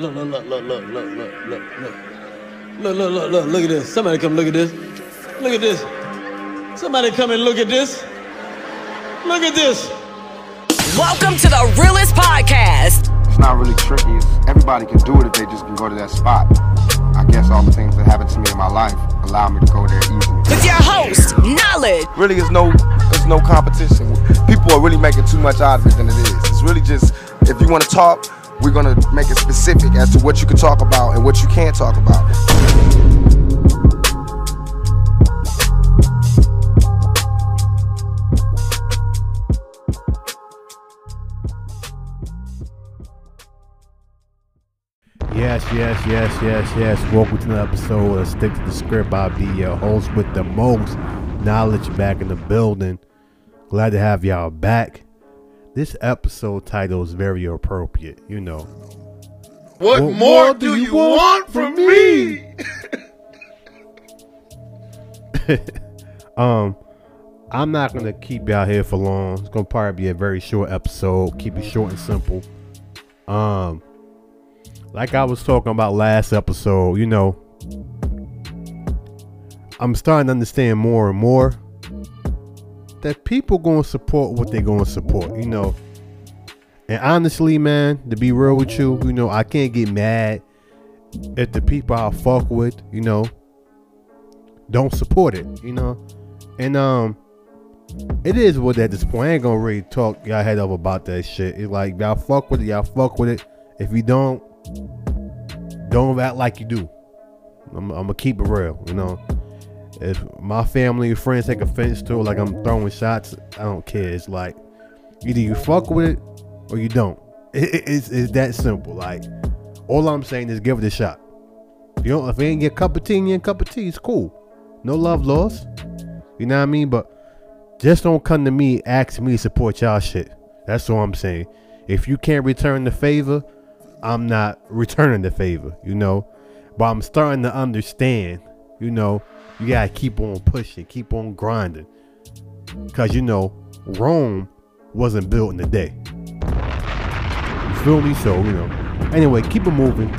look, look, look, look, look, look, look, look, look. Look, look, look, look, look at this. Somebody come look at this. Look at this. Somebody come and look at this. Look at this. Welcome to the realest podcast. It's not really tricky. Everybody can do it if they just can go to that spot. I guess all the things that happened to me in my life allow me to go there easily. With your host, Knowledge. Really, is no, there's no competition. People are really making too much out of it than it is. It's really just if you want to talk, we're gonna make it specific as to what you can talk about and what you can't talk about. Yes, yes, yes, yes, yes. Welcome to another episode of Stick to the Script. I'll be your host with the most knowledge back in the building. Glad to have y'all back. This episode title is very appropriate, you know. What, What more do you want from me? Um, I'm not gonna keep y'all here for long. It's gonna probably be a very short episode. Keep it short and simple. Um, like I was talking about last episode, you know, I'm starting to understand more and more that people gonna support what they gonna support, you know. And honestly, man, to be real with you, you know, I can't get mad if the people I fuck with, you know, don't support it, you know. And um, it is what at this point. I ain't gonna really talk y'all head up about that shit. It's like y'all fuck with it, y'all fuck with it. If you don't, don't act like you do. I'm, I'm gonna keep it real, you know. If my family and friends take offense to it, like I'm throwing shots, I don't care. It's like either you fuck with it or you don't. It- it- it's, it's that simple. Like all I'm saying is give it a shot. If you don't, if it ain't your cup of tea, ain't your cup of tea. It's cool. No love lost. You know what I mean? But just don't come to me ask me to support y'all shit. That's all I'm saying. If you can't return the favor, I'm not returning the favor, you know. But I'm starting to understand, you know, you gotta keep on pushing, keep on grinding. Cause you know, Rome wasn't built in a day. You feel me? So, you know. Anyway, keep it moving.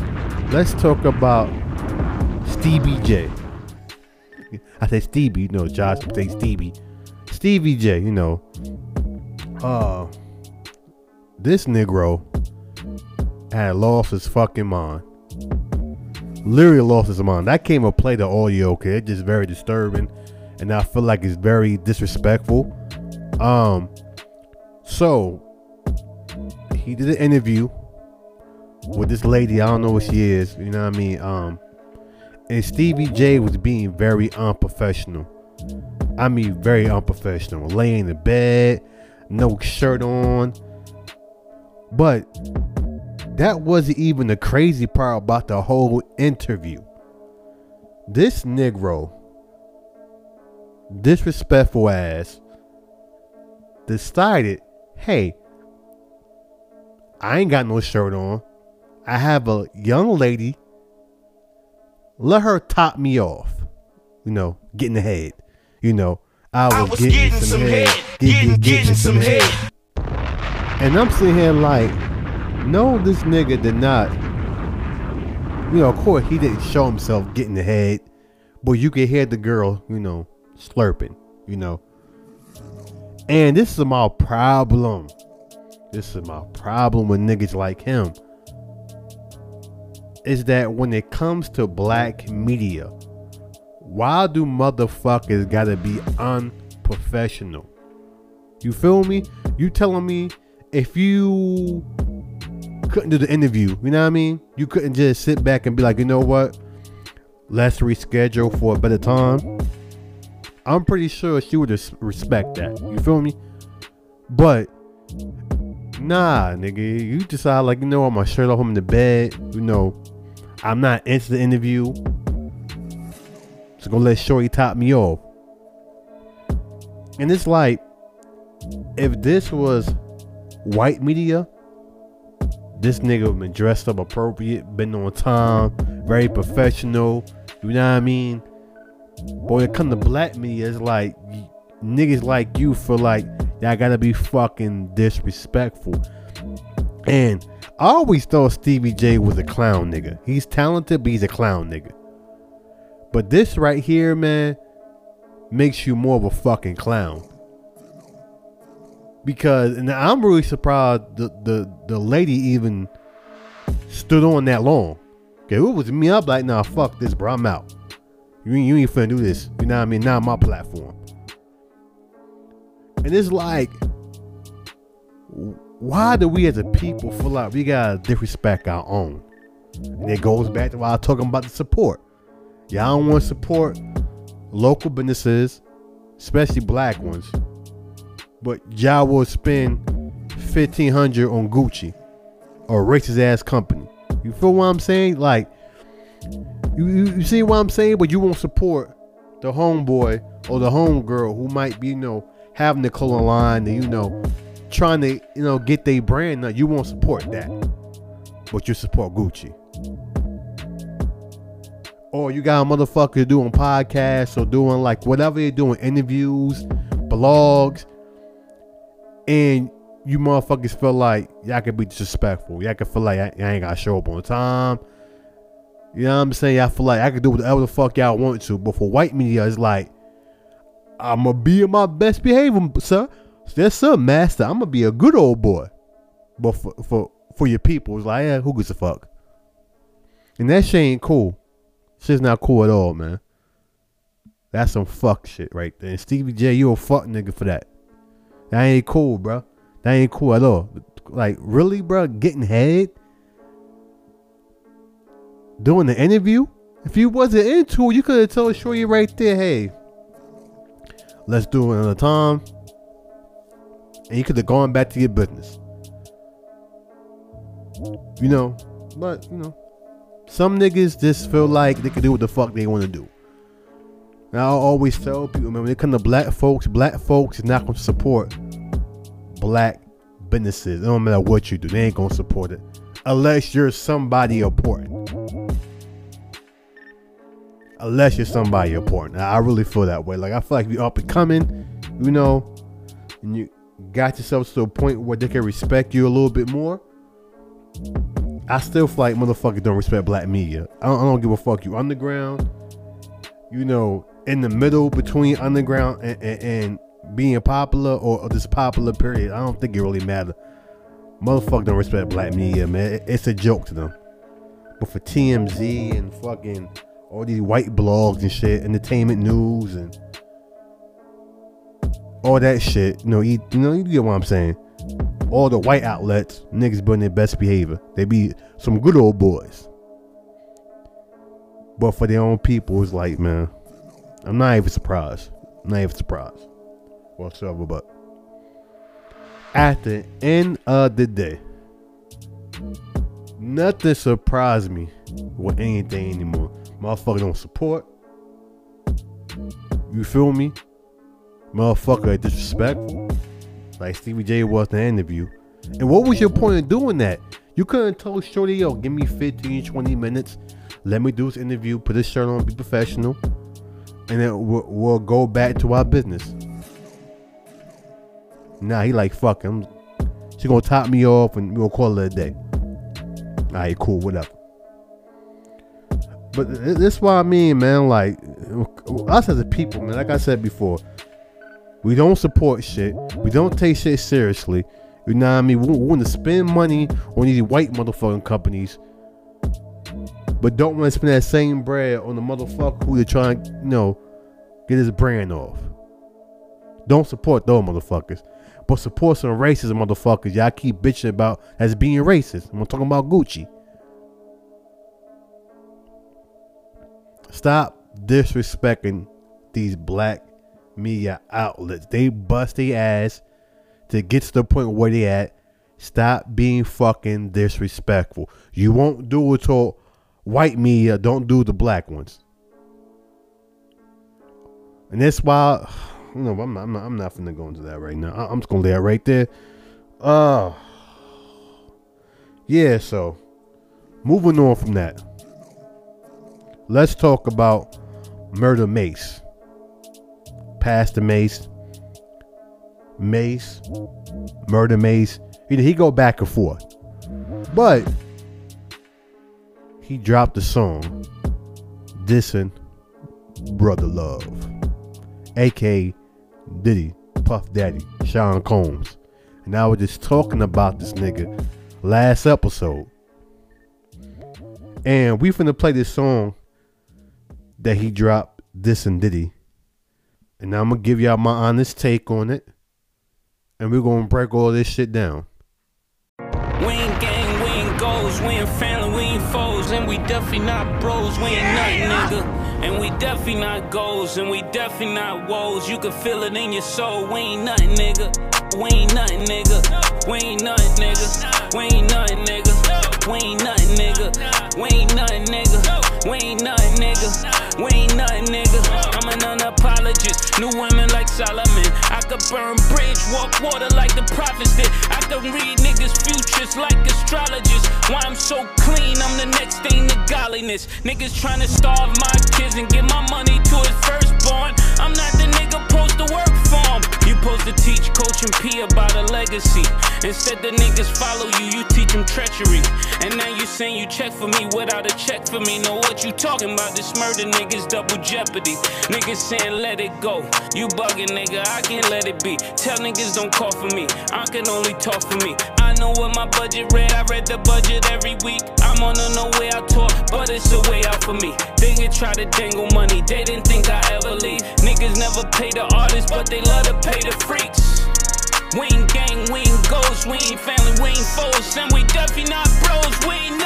Let's talk about Stevie J. I say Stevie, you know, Josh say Stevie. Stevie J, you know. Uh this Negro had lost his fucking mind. Literally lost his mind. That came and play the audio, okay? It's just very disturbing. And I feel like it's very disrespectful. Um so he did an interview with this lady. I don't know what she is, you know what I mean? Um and Stevie J was being very unprofessional. I mean, very unprofessional. Laying in bed, no shirt on. But that wasn't even the crazy part about the whole interview. This Negro, disrespectful ass, decided, hey, I ain't got no shirt on. I have a young lady let her top me off. You know, getting the head. You know, I was, getting, some, head. Get- get- getting some head. And I'm sitting here like, no, this nigga did not. You know, of course, he didn't show himself getting the head, but you could hear the girl, you know, slurping, you know. And this is my problem. This is my problem with niggas like him is that when it comes to black media, why do motherfuckers gotta be unprofessional? You feel me? You telling me if you couldn't do the interview, you know what I mean? You couldn't just sit back and be like, you know what? Let's reschedule for a better time. I'm pretty sure she would res- respect that. You feel me? But nah, nigga, you decide like, you know, I'm gonna him in the bed. You know, I'm not into the interview. So gonna let Shorty top me off. And it's like, if this was white media, this nigga been dressed up appropriate, been on time, very professional. You know what I mean? Boy, it come to black media, it's like niggas like you feel like y'all gotta be fucking disrespectful. And I always thought Stevie J was a clown nigga. He's talented, but he's a clown nigga. But this right here, man, makes you more of a fucking clown. Because and I'm really surprised the the, the lady even stood on that long. Okay, it was me, I'm like, nah, fuck this, bro. I'm out. You you ain't finna do this. You know what I mean? Not my platform. And it's like, why do we as a people feel like we gotta disrespect our own? And it goes back to why I was talking about the support. Y'all don't want to support local businesses, especially black ones. But y'all will spend fifteen hundred on Gucci or racist ass company. You feel what I'm saying? Like, you, you, you see what I'm saying? But you won't support the homeboy or the homegirl who might be, you know, having the clothing line and, you know, trying to, you know, get their brand. Now, you won't support that. But you support Gucci. Or you got a motherfucker doing podcasts or doing like whatever they're doing, interviews, blogs, and you motherfuckers feel like y'all can be disrespectful. Y'all can feel like I, ain't gotta show up on time. You know what I'm saying? Y'all feel like I can do whatever the fuck y'all want to. But for white media, it's like I'ma be in my best behavior, sir. Yes, sir, master. I'ma be a good old boy. But for for for your people, it's like, yeah, who gives a fuck? And that shit ain't cool. Shit's not cool at all, man. That's some fuck shit right there. And Stevie J, you a fuck nigga for that. That ain't cool, bro. That ain't cool at all. Like, really, bro? Getting head? Doing the interview? If you wasn't into it, you could have told Shorty right there, hey, let's do it another time. And you could have gone back to your business. You know, but, you know, some niggas just feel like they can do what the fuck they want to do. Now, I always tell people, man, when it comes to black folks, black folks is not going to support black businesses. It don't matter what you do, they ain't going to support it. Unless you're somebody important. Unless you're somebody important. I really feel that way. Like, I feel like if you're up and coming, you know, and you got yourself to a point where they can respect you a little bit more I still feel like motherfuckers don't respect black media. I don't, I don't give a fuck. You underground, you know, in the middle between underground and, and, and being popular or, or, this popular period. I don't think it really matter. Motherfuckers don't respect black media, man. It, it's a joke to them. But for TMZ and fucking all these white blogs and shit, entertainment news and all that shit, you know, you, you know, you get what I'm saying all the white outlets, niggas be on their best behavior. They be some good old boys. But for their own people, it's like, man, I'm not even surprised. I'm not even surprised whatsoever. But at the end of the day, nothing surprised me with anything anymore. Motherfucker don't support. You feel me? Motherfucker disrespectful like Stevie J was the interview. And what was your point of doing that? You couldn't tell Shorty, yo, give me 15, 20 minutes. Let me do this interview, put this shirt on, be professional. And then we'll, we'll go back to our business. Nah, he like, fuck him. She gonna top me off and we'll call it a day. Alright, cool, whatever. But this what I mean, man. Like, us as a people, man, like I said before, we don't support shit. We don't take shit seriously. You know what I mean? We, want to spend money on these white motherfucking companies, but don't want to spend that same bread on the motherfucker who they're trying, you know, get his brand off. Don't support those motherfuckers, but support some racist motherfuckers y'all keep bitching about as being racist. I'm talking about Gucci. Stop disrespecting these black media outlets. They bust their ass to get to the point where they at. Stop being fucking disrespectful. You won't do it to white media. Don't do the black ones. And that's why, you know, I'm not, I'm I'm not finna go into that right now. I'm just gonna lay it right there. Uh, yeah. So, moving on from that, let's talk about Murder Mase. Pastor Mase, Mase, Murder Mase. He, he go back and forth. But he dropped a song dissing Brother Love, aka Diddy, Puff Daddy, Sean Combs. And I was just talking about this nigga last episode. And we finna play this song that he dropped, dissing Diddy. And I'm gonna give y'all my honest take on it. And we're gonna break all this shit down. Goals, we ain't family, we ain't foes, and we definitely not bros, we ain't nothing, nigga. And we definitely not goals, and we definitely not woes. You can feel it in your soul, we ain't nothing, nigga. We ain't nothing, nigga. We ain't nothing, nigga. We ain't nothing, nigga. We ain't nothing, nigga. We ain't nothing, nigga. We ain't nothing, nigga. We ain't nothing, nigga. I'm an unapologist. New women like Solomon. I could burn bridge, walk water like the prophets did. I could read niggas' futures like astrologists. Why I'm so clean, I'm the next thing to godliness. Niggas trying to starve my kids and give my money to his firstborn. I'm not the nigga supposed to work supposed to teach Coach and P about a legacy. Instead, the niggas follow you, you teach them treachery. And now you saying you check for me without a check for me. Know what you talking about? This murder niggas double jeopardy. Niggas saying let it go. You bugging, nigga, I can't let it be. Tell niggas don't call for me. I can only talk for me. I know what my budget read. I read the budget every week. I'm on a no way out tour, but it's a way out for me. They try to dangle money. They didn't think I ever leave. Niggas never pay the artists, but they love to pay the freaks. We ain't gang, we ain't ghosts, we ain't family, we ain't foes, and we definitely not bros, we ain't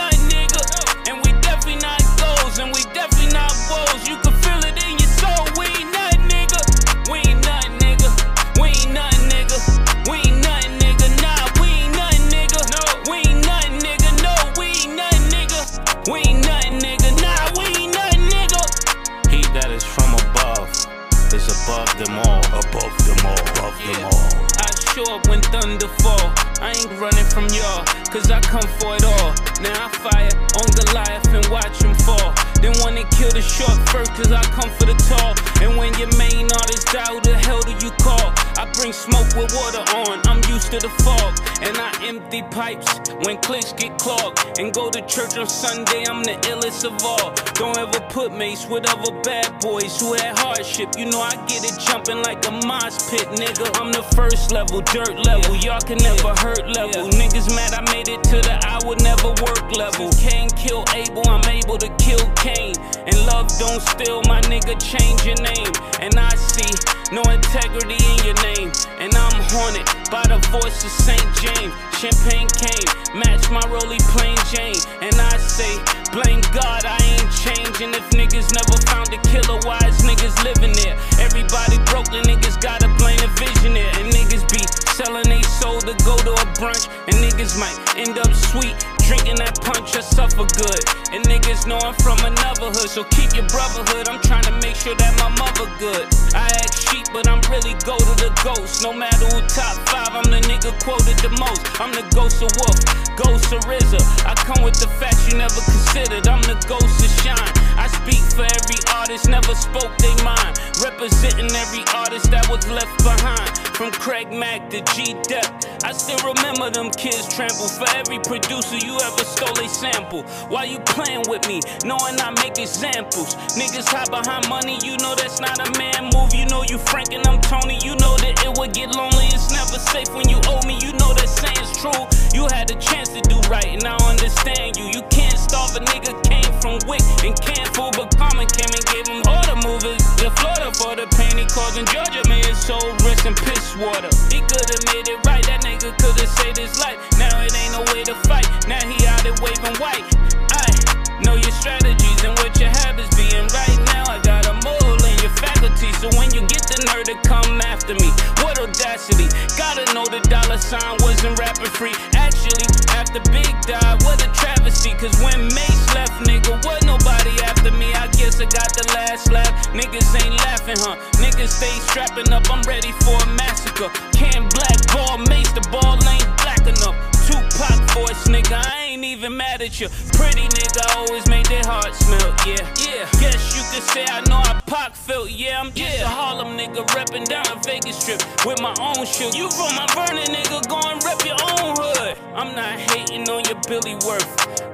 go to church on Sunday, I'm the illest of all. Don't ever put mates with other bad boys who had hardship. You know I get it jumping like a mosh pit, nigga. I'm the first level, dirt level. Y'all can never hurt level. Niggas mad I made it to the I would never work level. Cain kill Abel, I'm able to kill Cain. And love don't steal, my nigga, change your name. And I see no integrity in your name. And I'm haunted by the voice of St. James. Champagne came, match my roly plain Jane. And I say, blame God, I ain't changing. If niggas never found a killer, why is niggas living there? Everybody broke, the niggas gotta blame the visionary. And niggas be selling they soul to go to a brunch. And niggas might end up sweet. Drinking that punch, I suffer good. And niggas know I'm from another hood, so keep your brotherhood. I'm trying to make sure that my mother good. I act sheep, but I'm really go to the ghost. No matter who top five, I'm the nigga quoted the most. I'm the ghost of Wolf, ghost of RZA. I come with the facts you never considered. I'm the ghost of Shyne. I speak for every artist, never spoke they mind. Representing every artist that was left behind. From Craig Mack to G Dep. I still remember them kids trample. For every producer you ever stole a sample. Why you playing with me, knowing I make examples? Niggas hide behind money, you know that's not a man move. You know you Frank and I'm Tony, you know that it would get lonely. It's never safe when you owe me, you know that saying's true. You had a chance to do right, and I understand you. You can't starve a nigga, came from Wick and can't fool, but Common came and gave him all the movers. The Florida for the pain he caused in Georgia, man, his soul rest in piss water. He could've made it right, that nigga could've saved his life. Now it ain't no way to fight, now he out there waving white. I know your strategies and what your habits be, and right now I got a mole in your faculty. So when you get the nerve to come after me, what audacity? Gotta know the dollar sign wasn't rapping free. Actually, after Big died, what a travesty. Cause when Mase left, nigga, was nobody after me. I guess I got the last laugh. Niggas ain't laughing, huh? Niggas stay strapping up, I'm ready for a massacre. Can't blackball Mase, the ball ain't black enough. Tupac voice, nigga. I ain't even mad at you. Pretty nigga always make their hearts melt, yeah. Yeah. Guess you could say I know how Pac felt, yeah. I'm just a Harlem nigga reppin' down a Vegas strip with my own shit. You from my burning nigga, go and rep your own hood. I'm not hating on your Billy Worth.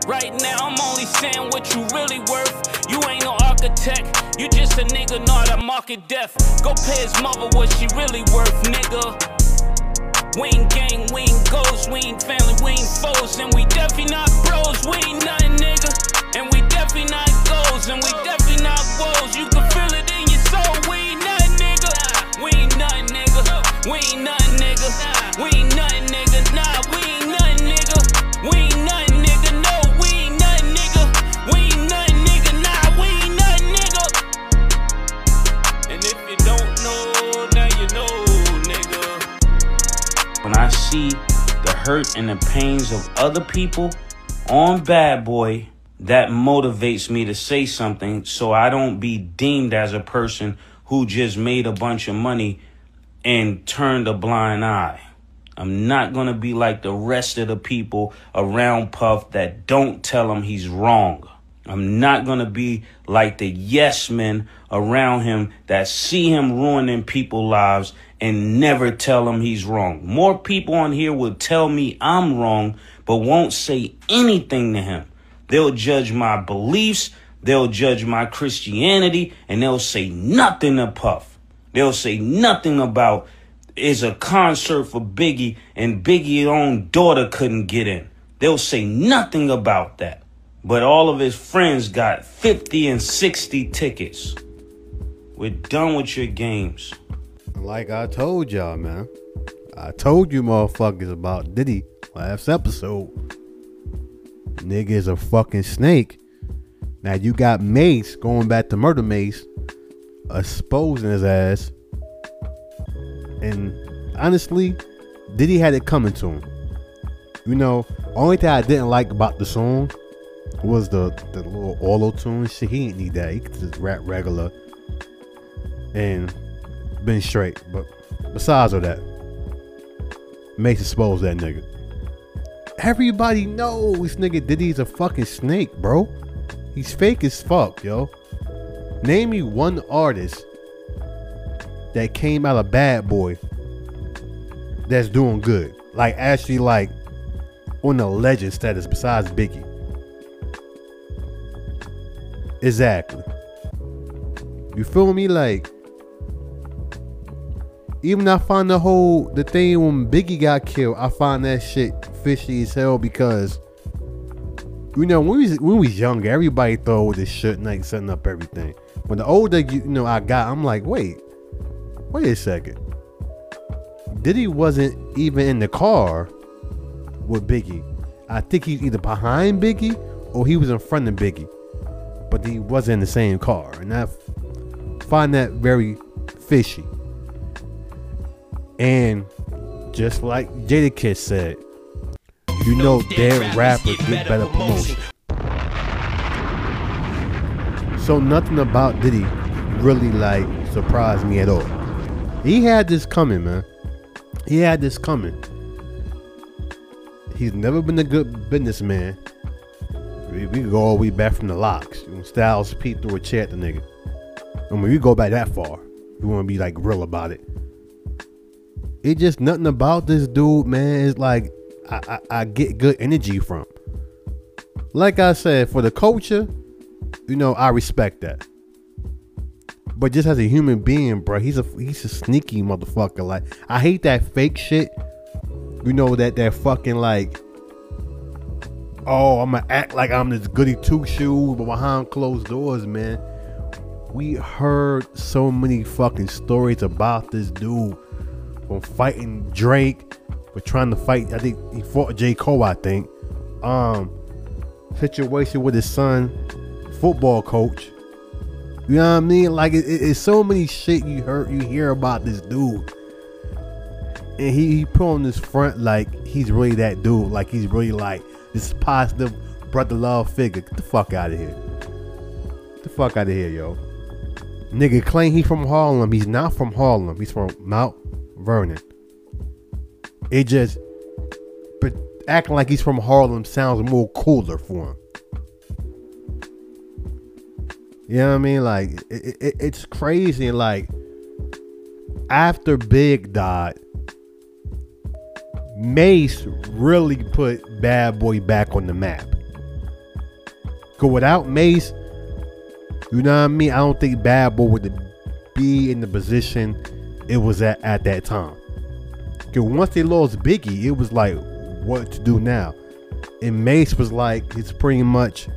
Right now, I'm only saying what you really worth. You ain't no architect, you just a nigga, not a market deaf. Go pay his mother what she really worth, nigga. We ain't gang, we ain't ghosts, we ain't family, we ain't foes, and we definitely not bros, we ain't nothing, nigga. And we definitely not goals, and we definitely not woes. You can feel it in your soul, we ain't nothing, nigga. We ain't nothing, nigga. We ain't nothing, nigga. We ain't nothing, When I see the hurt and the pains of other people on Bad Boy, that motivates me to say something so I don't be deemed as a person who just made a bunch of money and turned a blind eye. I'm not going to be like the rest of the people around Puff that don't tell him he's wrong. I'm not going to be like the yes men around him that see him ruining people's lives and never tell him he's wrong. More people on here will tell me I'm wrong, but won't say anything to him. They'll judge my beliefs, they'll judge my Christianity, and they'll say nothing to Puff. They'll say nothing about is a concert for Biggie and Biggie's own daughter couldn't get in. They'll say nothing about that. But all of his friends got 50 and 60 tickets. We're done with your games. Like I told y'all, man. I told you motherfuckers about Diddy last episode. Nigga is a fucking snake. Now you got Mase going back to murder Mase, exposing his ass. And honestly, Diddy had it coming to him. You know, only thing I didn't like about the song was the the little auto tune shit. He didn't need that. He could just rap regular and been straight. But besides all that, Mase exposed that nigga. Everybody knows this nigga Diddy's a fucking snake, bro. He's fake as fuck, yo. Name me one artist that came out of Bad Boy that's doing good. Like actually like on the legend status besides Biggie. Exactly. You feel me? Like even I find the whole the thing when Biggie got killed, I find that shit fishy as hell because you know when we was, when we was younger, everybody thought oh, this shit like setting up everything. When the older you, you know I got, I'm like, wait, wait a second. Diddy wasn't even in the car with Biggie. I think he's either behind Biggie or he was in front of Biggie, but he wasn't in the same car, and I find that very fishy. And just like Jadakiss said, you know dead rappers get better promotion. So nothing about Diddy really like surprised me at all. He had this coming, man. He had this coming. He's never been a good businessman. We, we go all the way back from the LOX. When Styles P threw a chair at the nigga. I mean, we go back that far. You want to be like real about it. It just nothing about this dude, man. It's like I, I, I get good energy from. Like I said, for the culture, you know, I respect that. But just as a human being, bro, he's a he's a sneaky motherfucker. Like I hate that fake shit. You know that that fucking like, oh, I'm gonna act like I'm this goody two shoes, but behind closed doors, man. We heard so many fucking stories about this dude from fighting Drake, for trying to fight. I think he fought J Cole. I think. Um, situation with his son, football coach. You know what I mean? Like it, it- it's so many shit you heard you hear about this dude. And he, he put on this front like he's really that dude. Like he's really like this positive brother love figure. Get the fuck out of here. Get the fuck out of here, yo. Nigga claim he from Harlem. He's not from Harlem. He's from Mount Vernon. It just but acting like he's from Harlem sounds more cooler for him. You know what I mean? Like it, it, it's crazy. Like after Big died, Mase really put Bad Boy back on the map. Cause without Mase, you know what I mean? I don't think Bad Boy would be in the position it was at at that time. Once they lost Biggie, it was like, what to do now? And Mase was like, it's pretty much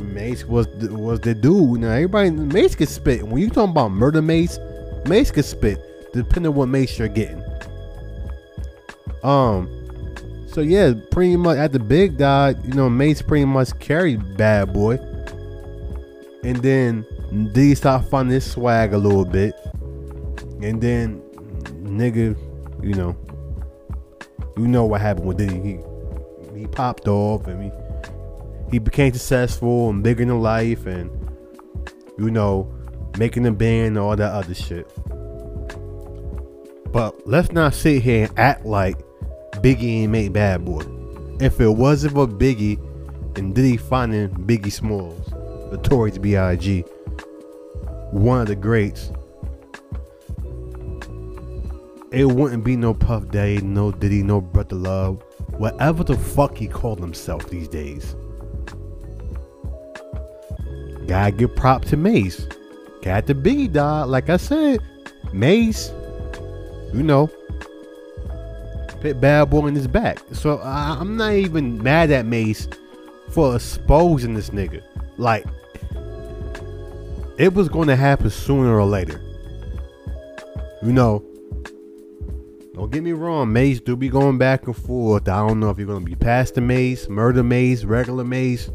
Mase was was the dude. Now everybody Mase could spit. When you talking about murder Mase, Mase could spit, depending on what Mase you're getting. Um, so yeah, pretty much at the big died, you know, Mase pretty much carried Bad Boy, and then D stopped finding his swag a little bit, and then nigga, you know, you know what happened with Diddy. He he popped off and he he became successful and bigger than life and you know making a band and all that other shit. But let's not sit here and act like Biggie ain't made Bad Boy. If it wasn't for Biggie and Diddy finding Biggie Smalls, Notorious B.I.G., one of the greats, it wouldn't be no Puff Daddy, no Diddy, no Brother Love, whatever the fuck he called himself these days. Gotta give prop to Mase. Got the Biggie died, like I said, Mase, you know, put Bad Boy in his back. So I, I'm not even mad at Mase for exposing this nigga. Like, it was going to happen sooner or later. You know, don't get me wrong, Mase do be going back and forth. I don't know if you're gonna be past the Mase, murder Mase, regular Mase.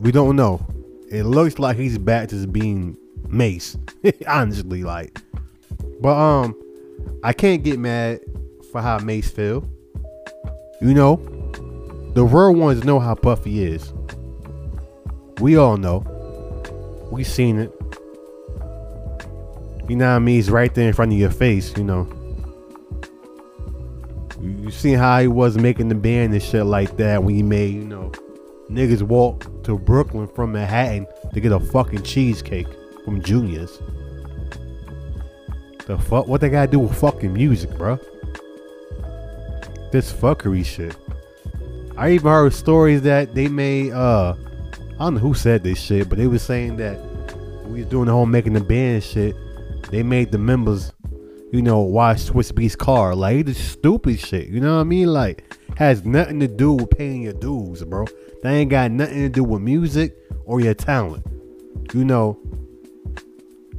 We don't know. It looks like he's back to being Mase. Honestly, like. But um, I can't get mad for how Mase feel. You know, the real ones know how Puffy is. We all know. We seen it. You know what I mean? He's right there in front of your face, you know. You, seen how he was making the band and shit like that when he made, you know, niggas walk to Brooklyn from Manhattan to get a fucking cheesecake from Junior's. The fuck? What they gotta do with fucking music, bro? This fuckery shit. I even heard stories that they made, uh, I don't know who said this shit, but they was saying that we was doing the whole making the band shit. They made the members, you know, wash Swizz Beatz car. Like, it's stupid shit. You know what I mean? Like, has nothing to do with paying your dues, bro. That ain't got nothing to do with music or your talent. You know,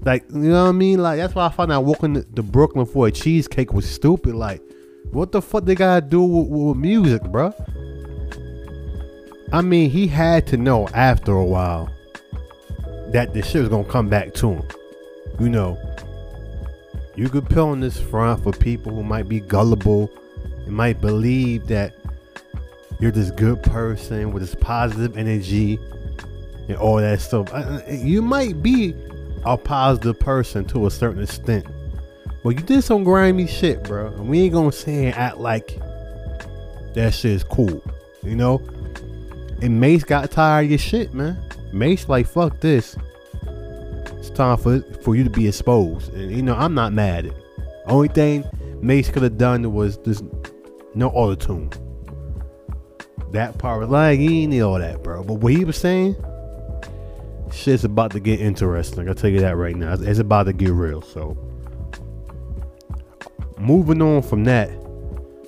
like, you know what I mean? Like, that's why I found out walking to, to Brooklyn for a cheesecake was stupid. Like, what the fuck they gotta do with, with music, bro? I mean, he had to know after a while that the shit was gonna come back to him. You know, you could put on this front for people who might be gullible and might believe that you're this good person with this positive energy and all that stuff. Uh, You might be a positive person to a certain extent, but you did some grimy shit, bro. And we ain't gonna say and act like that shit is cool, you know. And Mase got tired of your shit, man. Mase like fuck this. Time for for you to be exposed. And you know, I'm not mad at it. Only thing Mase could have done was just no auto tune. That part was like he didn't need all that, bro. But what he was saying, shit's about to get interesting. I'll tell you that right now. It's, it's about to get real. So moving on from that,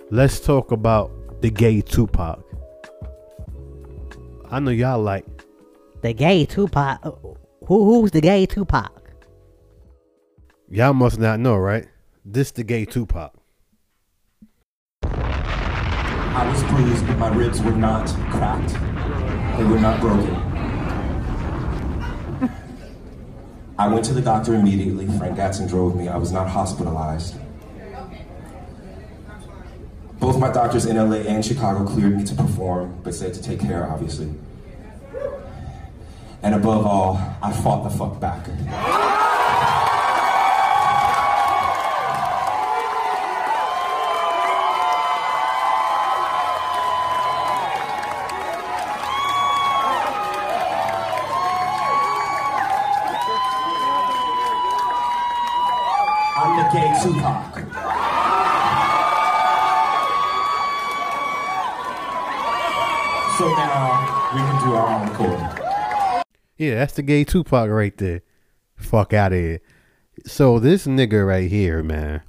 let's talk about the gay Tupac. I know y'all like The gay Tupac. Who who's the gay Tupac? y'all must not know, right? This the gay Tupac. I was bruised, but my ribs were not cracked. They were not broken. I went to the doctor immediately. Frank Gatson drove me. I was not hospitalized. Both my doctors in LA and Chicago cleared me to perform, but said to take care, obviously. And above all, I fought the fuck back. I'm the gay Tupac. So now we can do our own chord. Yeah, that's the gay Tupac right there. Fuck out of here. So this nigga right here, man,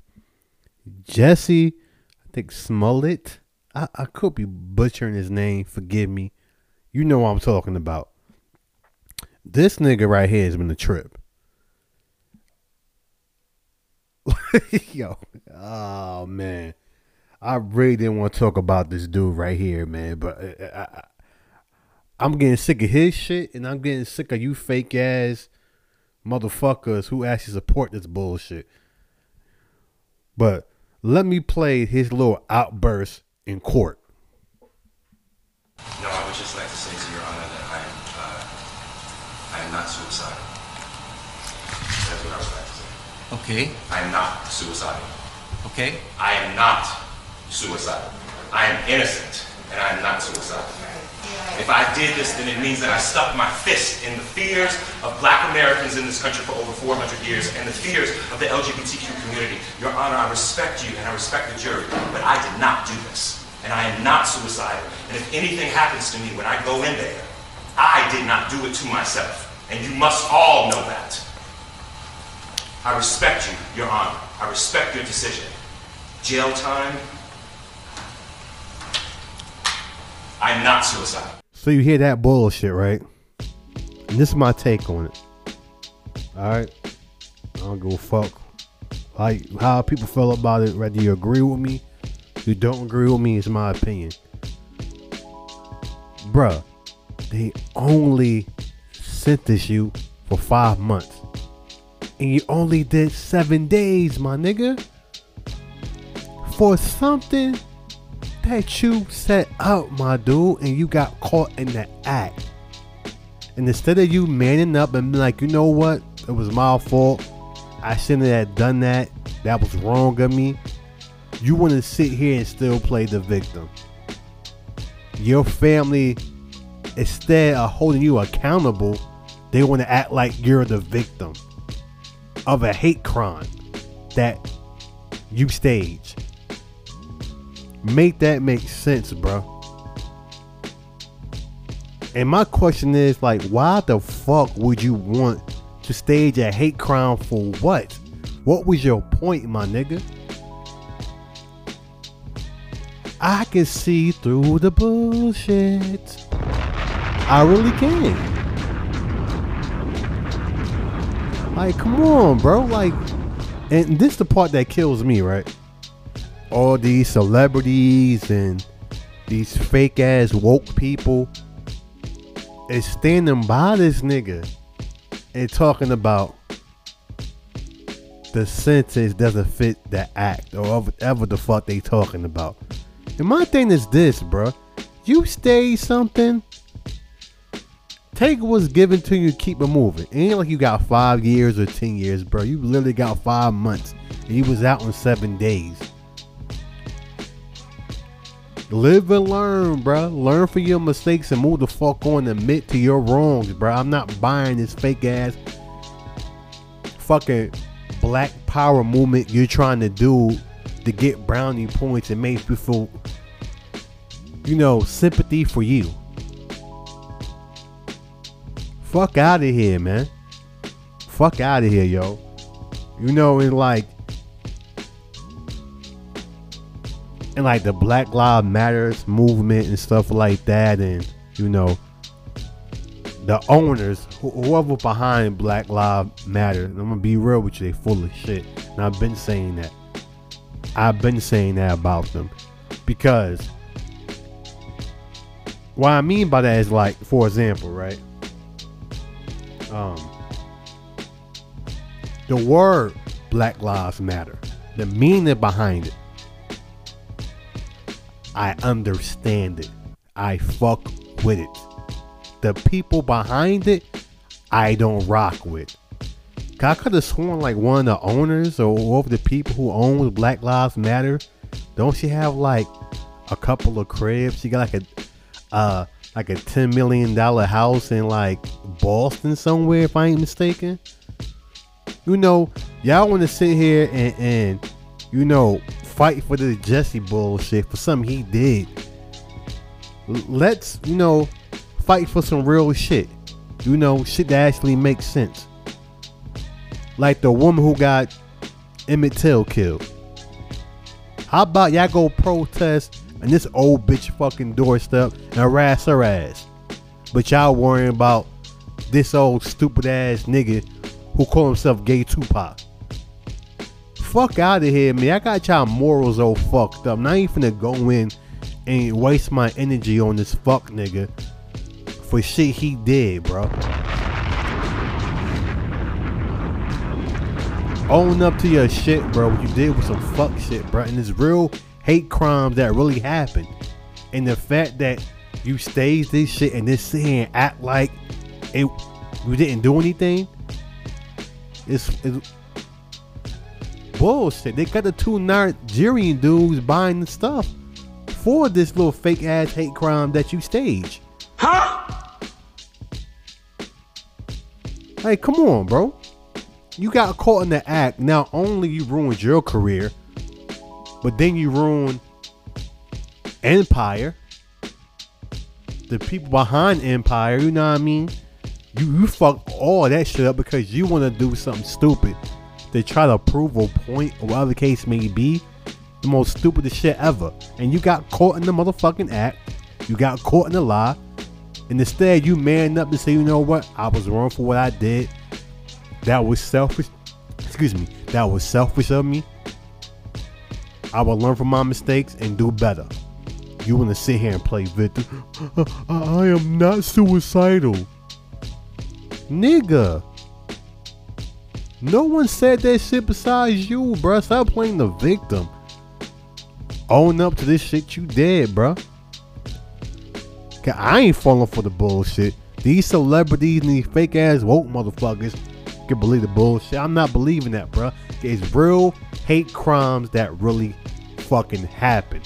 Jesse, I think Smollett. I, I could be butchering his name. Forgive me. You know what I'm talking about. This nigga right here has been a trip. Yo, oh man, I really didn't want to talk about this dude right here, man. But I, I, I'm getting sick of his shit, and I'm getting sick of you fake ass motherfuckers who actually support this bullshit. But let me play his little outburst in court. No, I would just like to say to Your Honor that I am, uh, I am not suicidal. That's what I would like to say. Okay, I am not suicidal. okay. I am not suicidal. I am innocent, and I am not suicidal. If I did this, then it means that I stuck my fist in the fears of black Americans in this country for over 400 years and the fears of the LGBTQ community. Your Honor, I respect you and I respect the jury, but I did not do this. And I am not suicidal. And if anything happens to me when I go in there, I did not do it to myself. And you must all know that. I respect you, Your Honor. I respect your decision. Jail time. I am not suicidal. So you hear that bullshit, right? And this is my take on it. Alright? I don't give a fuck. Like how people feel about it, whether you agree with me, you don't agree with me, it's my opinion. Bruh, they only sentenced you for five months. And you only did seven days, my nigga. For something that you set up, my dude, and you got caught in the act. And instead of you manning up and being like, you know what, it was my fault. I shouldn't have done that. That was wrong of me. You want to sit here and still play the victim. Your family, instead of holding you accountable, they want to act like you're the victim of a hate crime that you stage. Make that make sense, bro. And my question is like, why the fuck would you want to stage a hate crime for what? What was your point, my nigga? I can see through the bullshit. I really can. Like, come on, bro. Like, and this is the part that kills me, right? All these celebrities and these fake ass woke people is standing by this nigga and talking about the sentence doesn't fit the act or whatever the fuck they talking about. And my thing is this, bro. You stay something, take what's given to you, keep it moving. It ain't like you got five years or ten years, bro. You literally got five months. And you was out in seven days. Live and learn, bro. Learn from your mistakes and move the fuck on. Admit to your wrongs, bro. I'm not buying this fake ass fucking black power movement you're trying to do to get brownie points and make people, you know, sympathy for you. Fuck out of here, man. Fuck out of here, yo. You know, and like, and like the Black Lives Matters movement and stuff like that, and you know, the owners, wh- whoever behind Black Lives Matter, I'm gonna be real with you, they full of shit. And I've been saying that. I've been saying that about them because what I mean by that is like, for example, right? Um, the word Black Lives Matter, the meaning behind it, I understand it. I fuck with it. The people behind it, I don't rock with. I could have sworn like one of the owners or of the people who owns Black Lives Matter, don't she have like a couple of cribs? She got like a uh like a ten million dollar house in like Boston somewhere, if I ain't mistaken. You know, Y'all want to sit here and, and you know fight for the Jesse bullshit for something he did. Let's you know fight for some real shit. You know shit that actually makes sense. Like the woman who got Emmett Till killed. How about y'all go protest and this old bitch fucking doorstep and harass her ass? But y'all worrying about this old stupid ass nigga who call himself gay Tupac. Fuck out of here, man. I got y'all morals all fucked up. Now ain't finna go in and waste my energy on this fuck nigga for shit he did, bro. Own up to your shit, bro. What you did was some fuck shit, bro. And it's real hate crimes that really happened. And the fact that you staged this shit and here and act like it you didn't do anything. It's, it's bullshit. They got the two Nigerian dudes buying the stuff for this little fake ass hate crime that you stage. Huh? Hey, come on, bro. You got caught in the act. Not only you ruined your career, but then you ruined Empire. The people behind Empire, you know what I mean? You you fucked all that shit up because you want to do something stupid to try to prove a point or whatever the case may be. The most stupidest shit ever. And you got caught in the motherfucking act. You got caught in the lie. And instead you man up to say, you know what? I was wrong for what I did. That was selfish. Excuse me. That was selfish of me. I will learn from my mistakes and do better. You want to sit here and play victim. I am not suicidal. Nigga. No one said that shit besides you, bruh. Stop playing the victim. Own up to this shit you did, bruh. I ain't falling for the bullshit. These celebrities and these fake ass woke motherfuckers can believe the bullshit. I'm not believing that, bruh. It's real hate crimes that really fucking happen.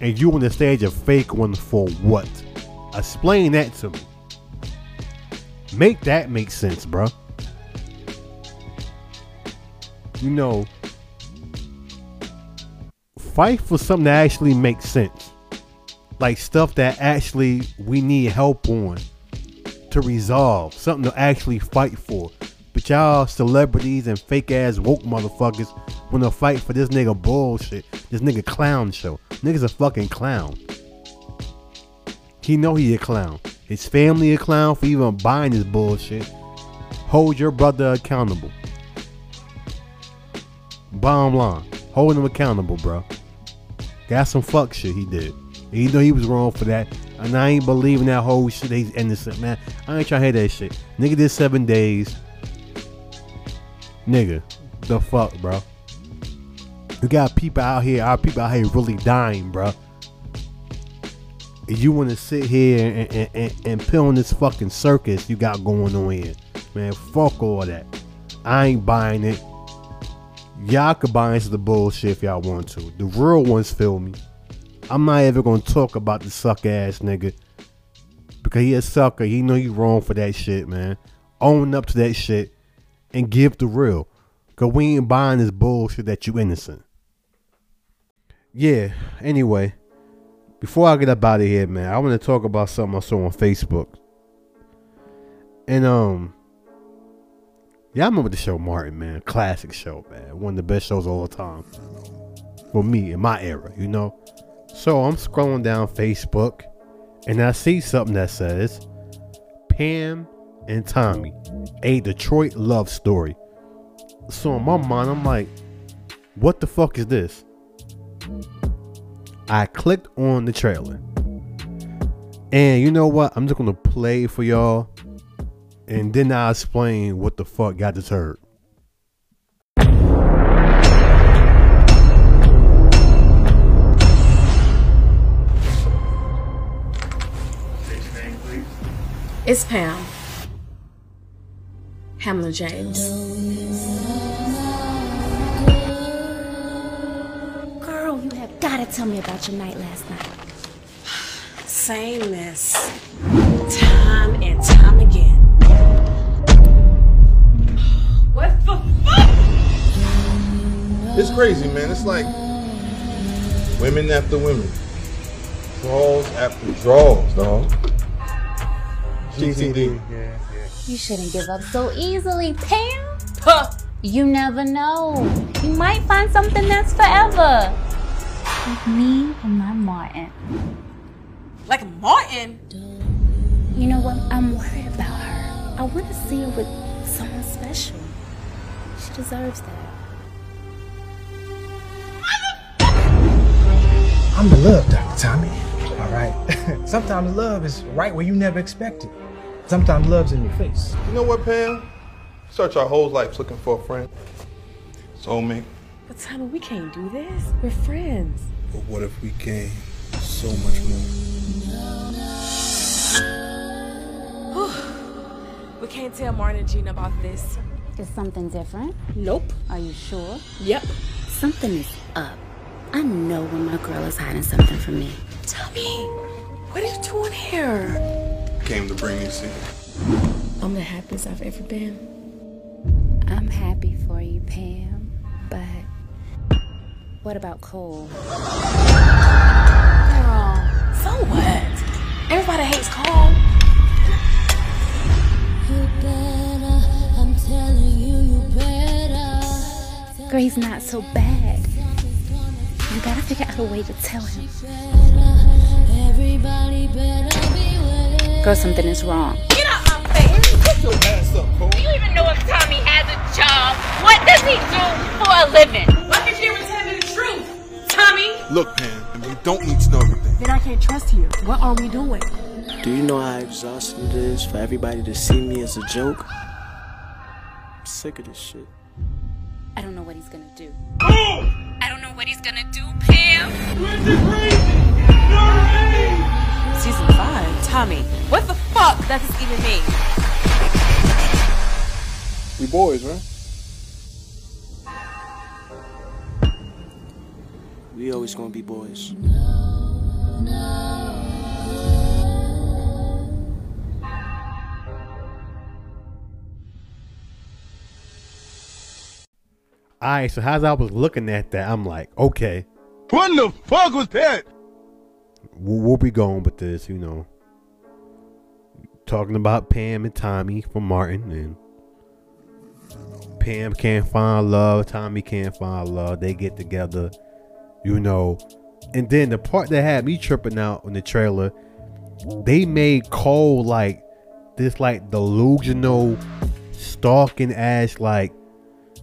And you on the stage a fake one for what? Explain that to me. Make that make sense, bruh. You know, fight for something that actually makes sense. Like stuff that actually we need help on to resolve. Something to actually fight for. But y'all celebrities and fake ass woke motherfuckers wanna fight for this nigga bullshit. This nigga clown show. Nigga's a fucking clown. He know he a clown. His family a clown for even buying this bullshit. Hold your brother accountable. Bottom line, hold him accountable, bro. Got some fuck shit he did. And you he was wrong for that. And I ain't believing that whole shit. He's innocent, man. I ain't trying to hear that shit. Nigga did seven days. Nigga, the fuck, bro. You got people out here, our people out here really dying, bro. You want to sit here and, and, and, and put on this fucking circus you got going on here. Man, fuck all that. I ain't buying it. Y'all could buy into the bullshit if y'all want to. The real ones feel me. I'm not ever gonna talk about the suck ass nigga. Because he a sucker. He know you wrong for that shit, man. Own up to that shit and give the real. Cause we ain't buying this bullshit that you innocent. Yeah, anyway. Before I get up out of here, man, I want to talk about something I saw on Facebook. And um Y'all remember the show Martin, man. Classic show, man. One of the best shows of all time. For me, in my era, you know? So I'm scrolling down Facebook and I see something that says Pam and Tommy, a Detroit love story. So in my mind, I'm like, what the fuck is this? I clicked on the trailer. And you know what? I'm just gonna play for y'all. And then I'll explain what the fuck got this heard. It's Pam. Pamela James. Girl, you have got to tell me about your night last night. Same mess. Time and time again. What the fuck? It's crazy, man. It's like women after women, draws after draws, dog. GTD. You shouldn't give up so easily, Pam. Huh. You never know. You might find something that's forever. Like me and my Martin. Like Martin? You know what? I'm worried about her. I want to see her with someone special. She deserves that. I'm the love doctor, Tommy. All right. Sometimes love is right where you never expect it. Sometimes love's in your face. You know what, Pam? Search our whole lives looking for a friend. Soulmate. But Tommy, we can't do this. We're friends. But what if we gain so much more? we can't tell Martin and Gina about this. Is something different? Nope. Are you sure? Yep. Something is up. I know when my girl is hiding something from me. Tommy, what are you doing here? Came to bring you see. I'm the happiest I've ever been. I'm happy for you, Pam. But what about Cole? Girl, so what? Everybody hates Cole. Girl, he's not so bad. You gotta figure out a way to tell him. Girl, something is wrong. Get out my face. Get your ass up, Cole. Do you even know if Tommy has a job? What does he do for a living? Why can't you ever tell me the truth? Tommy? Look, Pam, you don't need to know everything. Then I can't trust you. What are we doing? Do you know how exhausting it is for everybody to see me as a joke? I'm sick of this shit. I don't know what he's gonna do. I don't know what he's gonna do, Pam. Season 5. Tommy, what the fuck does this even mean? We boys, right? We always gonna be boys. All right, so as I was looking at that, I'm like, okay, What in the fuck was that? We'll, we going with this? You know, talking about Pam and Tommy from Martin, and Pam can't find love, Tommy can't find love. They get together, you know, and then the part that had me tripping out in the trailer, they made Cole like this, like delusional, stalking ass, like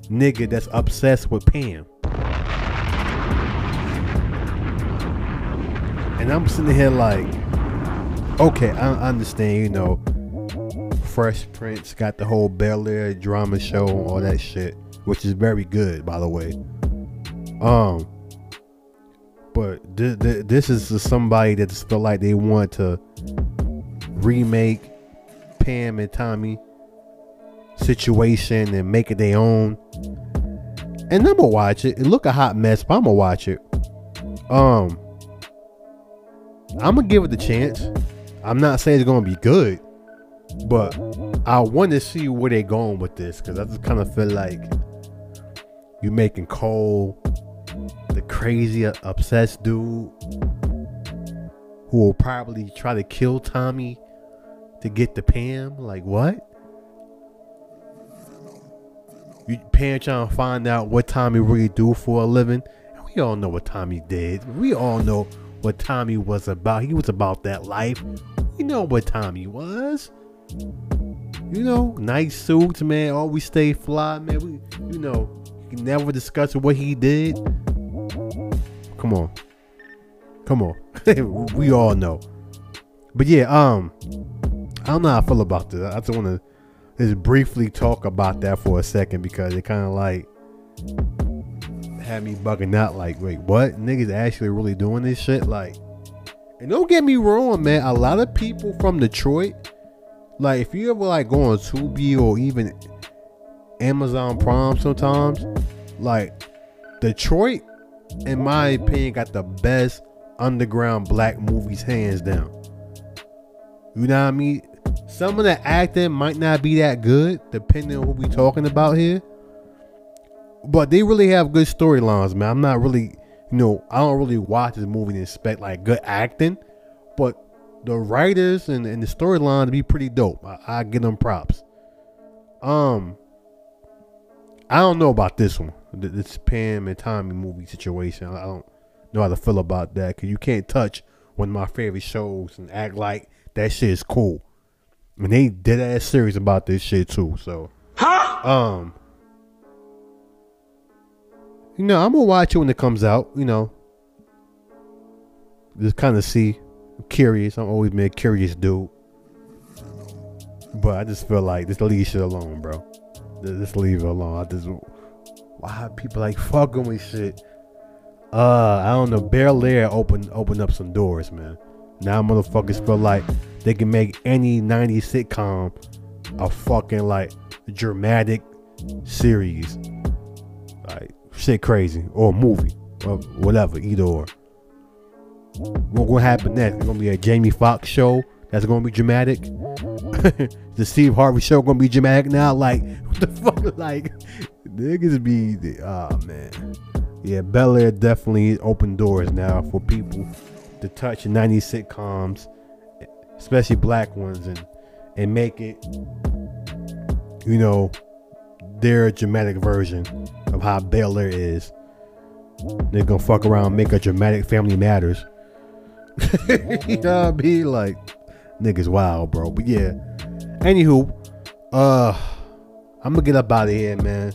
nigga that's obsessed with Pam. And I'm sitting here like, okay, I understand, you know, Fresh Prince got the whole Bel Air drama show, all that shit, which is very good, by the way. Um, but th- th- this is somebody that just feel like they want to remake Pam and Tommy situation and make it their own. And I'm gonna watch it. It look a hot mess, but I'm gonna watch it. Um, I'm gonna give it the chance. I'm not saying it's gonna be good, but I want to see where they're going with this because I just kind of feel like you're making Cole the crazy obsessed dude who will probably try to kill Tommy to get the Pam. Like what? You Pam trying to find out what Tommy really do for a living. And we all know what Tommy did. We all know what Tommy was about. He was about that life. We know what Tommy was. You know, nice suits, man. Always stay fly, man. We, you know, never discuss what he did. Come on, come on. we all know. But yeah, um, I don't know how I feel about this. I just want to just briefly talk about that for a second because it kind of like had me bugging out. Like, wait, what? Niggas actually really doing this shit? Like, and don't get me wrong, man. A lot of people from Detroit, like, if you ever like go on Tubi or even Amazon Prime, sometimes, like, Detroit, in my opinion, got the best underground black movies hands down. You know what I mean? Some of the acting might not be that good, depending on who we talking about here. but they really have good storylines, man. I'm not really, you know, I don't really watch this movie and expect like good acting, but the writers and, and the storyline to be pretty dope. I, I give them props. Um, I don't know about this one, this Pam and Tommy movie situation. I don't know how to feel about that because you can't touch one of my favorite shows and act like that shit is cool. And they did ass serious about this shit too. So, huh? Um, you know, I'm gonna watch it when it comes out. You know, just kind of see. I'm curious. I'm always been a curious dude. But I just feel like just leave shit alone, bro. Just leave it alone. I just why people like fucking with shit. Uh, I don't know. Bel Air open open up some doors, man. Now motherfuckers feel like they can make any 90s sitcom a fucking like dramatic series. Like shit crazy. Or movie. Or whatever, either or. What's gonna happen next? It's gonna be a Jamie Foxx show that's gonna be dramatic. the Steve Harvey show gonna be dramatic now. Like what the fuck? Like niggas be the oh ah, man. Yeah, Bel Air definitely opened doors now for people to touch 90s sitcoms, especially black ones, and and make it, you know, their dramatic version of how Bel is. They're gonna fuck around, make a dramatic Family Matters. you know what I mean? Like, niggas wild, bro. But yeah. Anywho, uh, I'm gonna get up out of here, man.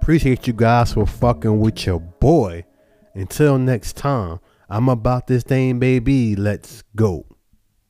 Appreciate you guys for fucking with your boy. Until next time, I'm about this thing, baby. Let's go.